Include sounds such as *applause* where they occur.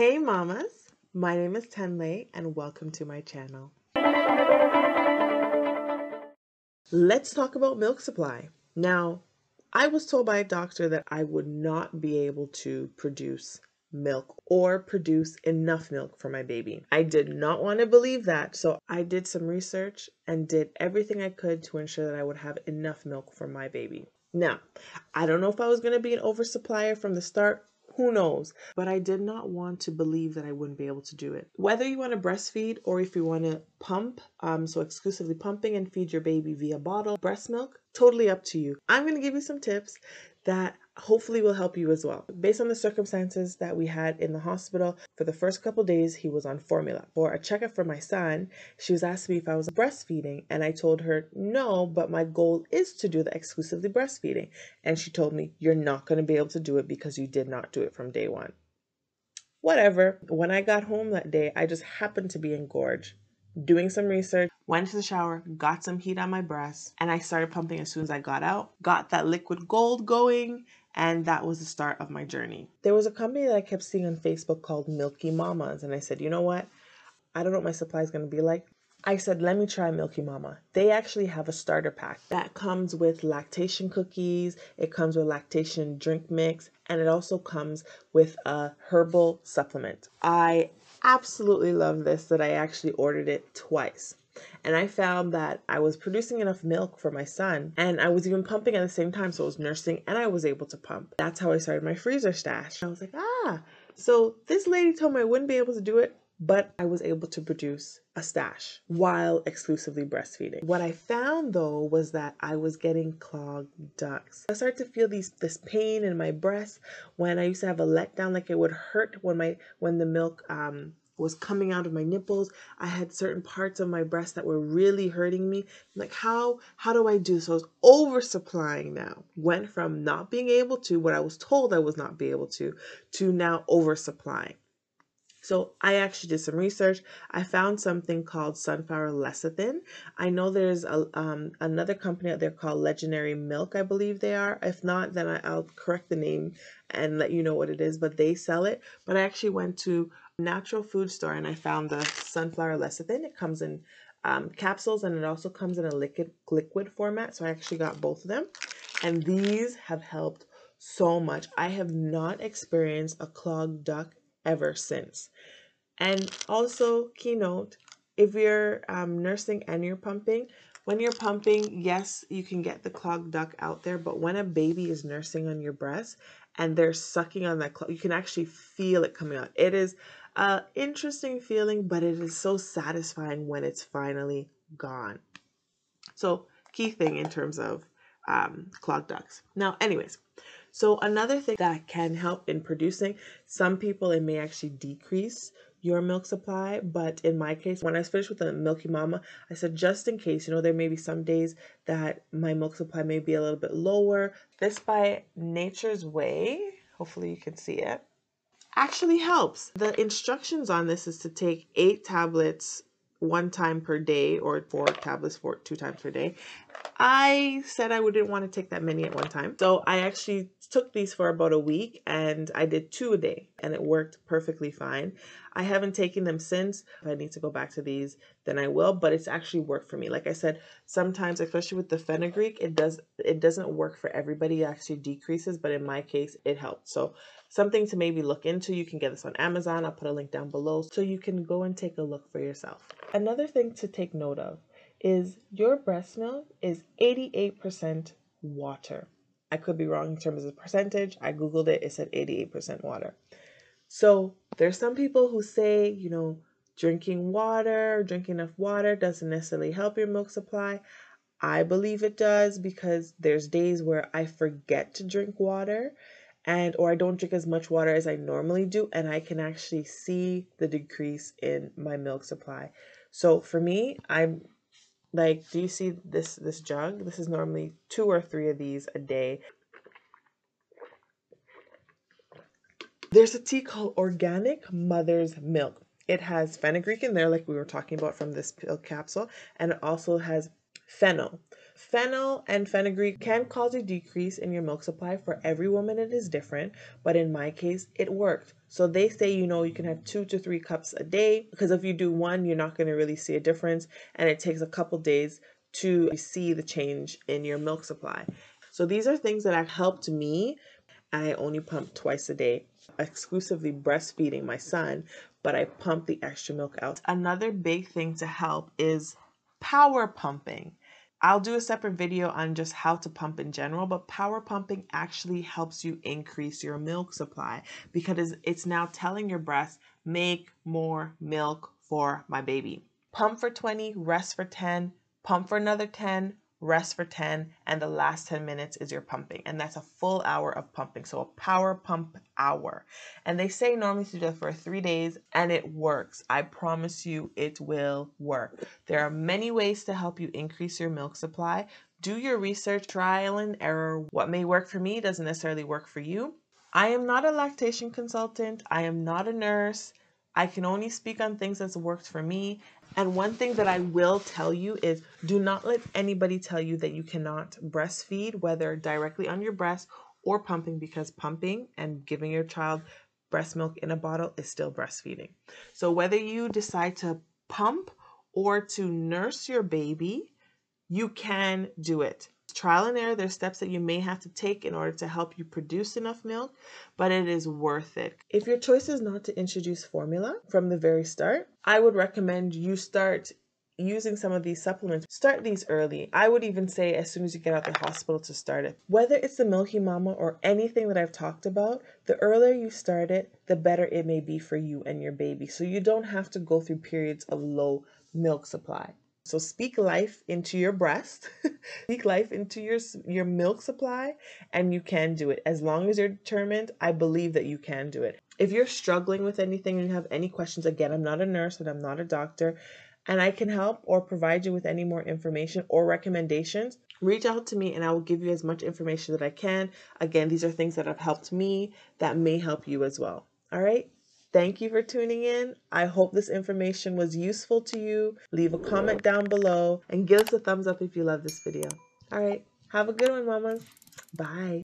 Hey mamas, my name is Tenley and welcome to my channel. Let's talk about milk supply. Now, I was told by a doctor that I would not be able to produce milk or produce enough milk for my baby. I did not want to believe that, so I did some research and did everything I could to ensure that I would have enough milk for my baby. Now, I don't know if I was going to be an oversupplier from the start who knows? But I did not want to believe that I wouldn't be able to do it. Whether you want to breastfeed or if you want to pump, um, so exclusively pumping and feed your baby via bottle, breast milk, totally up to you. I'm going to give you some tips that hopefully will help you as well. Based on the circumstances that we had in the hospital, for the first couple days, he was on formula. For a checkup for my son, she was asking me if I was breastfeeding, and I told her no, but my goal is to do the exclusively breastfeeding. And she told me, You're not going to be able to do it because you did not do it from day one. Whatever. When I got home that day, I just happened to be engorged doing some research, went to the shower, got some heat on my breast, and I started pumping as soon as I got out. Got that liquid gold going, and that was the start of my journey. There was a company that I kept seeing on Facebook called Milky Mamas, and I said, you know what? I don't know what my supply is going to be like. I said, let me try Milky Mama. They actually have a starter pack that comes with lactation cookies, it comes with lactation drink mix, and it also comes with a herbal supplement. I absolutely love this that I actually ordered it twice. And I found that I was producing enough milk for my son, and I was even pumping at the same time. So I was nursing and I was able to pump. That's how I started my freezer stash. I was like, ah, so this lady told me I wouldn't be able to do it, but I was able to produce a stash while exclusively breastfeeding. What I found though was that I was getting clogged ducts. I started to feel these this pain in my breast when I used to have a letdown, like it would hurt when my when the milk um was coming out of my nipples. I had certain parts of my breast that were really hurting me. like, how how do I do So I was oversupplying now. Went from not being able to what I was told I was not be able to to now oversupplying. So I actually did some research. I found something called sunflower lecithin. I know there's a, um, another company out there called Legendary Milk, I believe they are. If not, then I, I'll correct the name and let you know what it is, but they sell it. But I actually went to natural food store and I found the sunflower lecithin. It comes in um, capsules and it also comes in a liquid liquid format. So I actually got both of them, and these have helped so much. I have not experienced a clogged duct ever since. And also, keynote: if you're um, nursing and you're pumping, when you're pumping, yes, you can get the clogged duct out there, but when a baby is nursing on your breast and they're sucking on that clog, you can actually feel it coming out. It is a interesting feeling, but it is so satisfying when it's finally gone. So, key thing in terms of um, clogged ducts. Now, anyways, so another thing that can help in producing, some people it may actually decrease your milk supply, but in my case, when I finished with the Milky Mama, I said just in case, you know, there may be some days that my milk supply may be a little bit lower. This by Nature's Way, hopefully you can see it actually helps. The instructions on this is to take eight tablets one time per day or four tablets for two times per day. I said I wouldn't want to take that many at one time. So I actually took these for about a week and I did two a day and it worked perfectly fine. I haven't taken them since. If I need to go back to these, then I will, but it's actually worked for me. Like I said, sometimes, especially with the fenugreek, it does it doesn't work for everybody. It actually decreases, but in my case, it helped. So something to maybe look into. You can get this on Amazon. I'll put a link down below so you can go and take a look for yourself. Another thing to take note of is your breast milk is 88% water. I could be wrong in terms of percentage. I Googled it, it said 88% water. So there's some people who say, you know, drinking water, drinking enough water doesn't necessarily help your milk supply. I believe it does because there's days where I forget to drink water and or I don't drink as much water as I normally do and I can actually see the decrease in my milk supply. So for me, I'm like do you see this this jug? This is normally two or three of these a day. There's a tea called Organic Mother's Milk. It has fenugreek in there like we were talking about from this pill capsule and it also has fennel. Fennel and fenugreek can cause a decrease in your milk supply. For every woman, it is different, but in my case, it worked. So they say, you know, you can have two to three cups a day because if you do one, you're not going to really see a difference, and it takes a couple days to see the change in your milk supply. So these are things that have helped me. I only pump twice a day, exclusively breastfeeding my son, but I pump the extra milk out. Another big thing to help is power pumping. I'll do a separate video on just how to pump in general, but power pumping actually helps you increase your milk supply because it's now telling your breast, make more milk for my baby. Pump for 20, rest for 10, pump for another 10, rest for 10, and the last 10 minutes is your pumping. And that's a full hour of pumping. So a power pump hour. And they say normally to do that for three days, and it works. I promise you it will work. There are many ways to help you increase your milk supply. Do your research, trial and error. What may work for me doesn't necessarily work for you. I am not a lactation consultant. I am not a nurse. I can only speak on things that's worked for me. And one thing that I will tell you is do not let anybody tell you that you cannot breastfeed, whether directly on your breast or pumping, because pumping and giving your child breast milk in a bottle is still breastfeeding. So whether you decide to pump or to nurse your baby, you can do it trial and error. There's steps that you may have to take in order to help you produce enough milk, but it is worth it. If your choice is not to introduce formula from the very start, I would recommend you start using some of these supplements, start these early. I would even say as soon as you get out of the hospital to start it. Whether it's the Milky Mama or anything that I've talked about, the earlier you start it, the better it may be for you and your baby. So you don't have to go through periods of low milk supply. So speak life into your breast, *laughs* speak life into your your milk supply, and you can do it. As long as you're determined, I believe that you can do it. If you're struggling with anything and you have any questions, again, I'm not a nurse and I'm not a doctor, and I can help or provide you with any more information or recommendations, reach out to me and I will give you as much information that I can. Again, these are things that have helped me that may help you as well. All right. Thank you for tuning in. I hope this information was useful to you. Leave a comment down below and give us a thumbs up if you love this video. All right. Have a good one, mamas. Bye.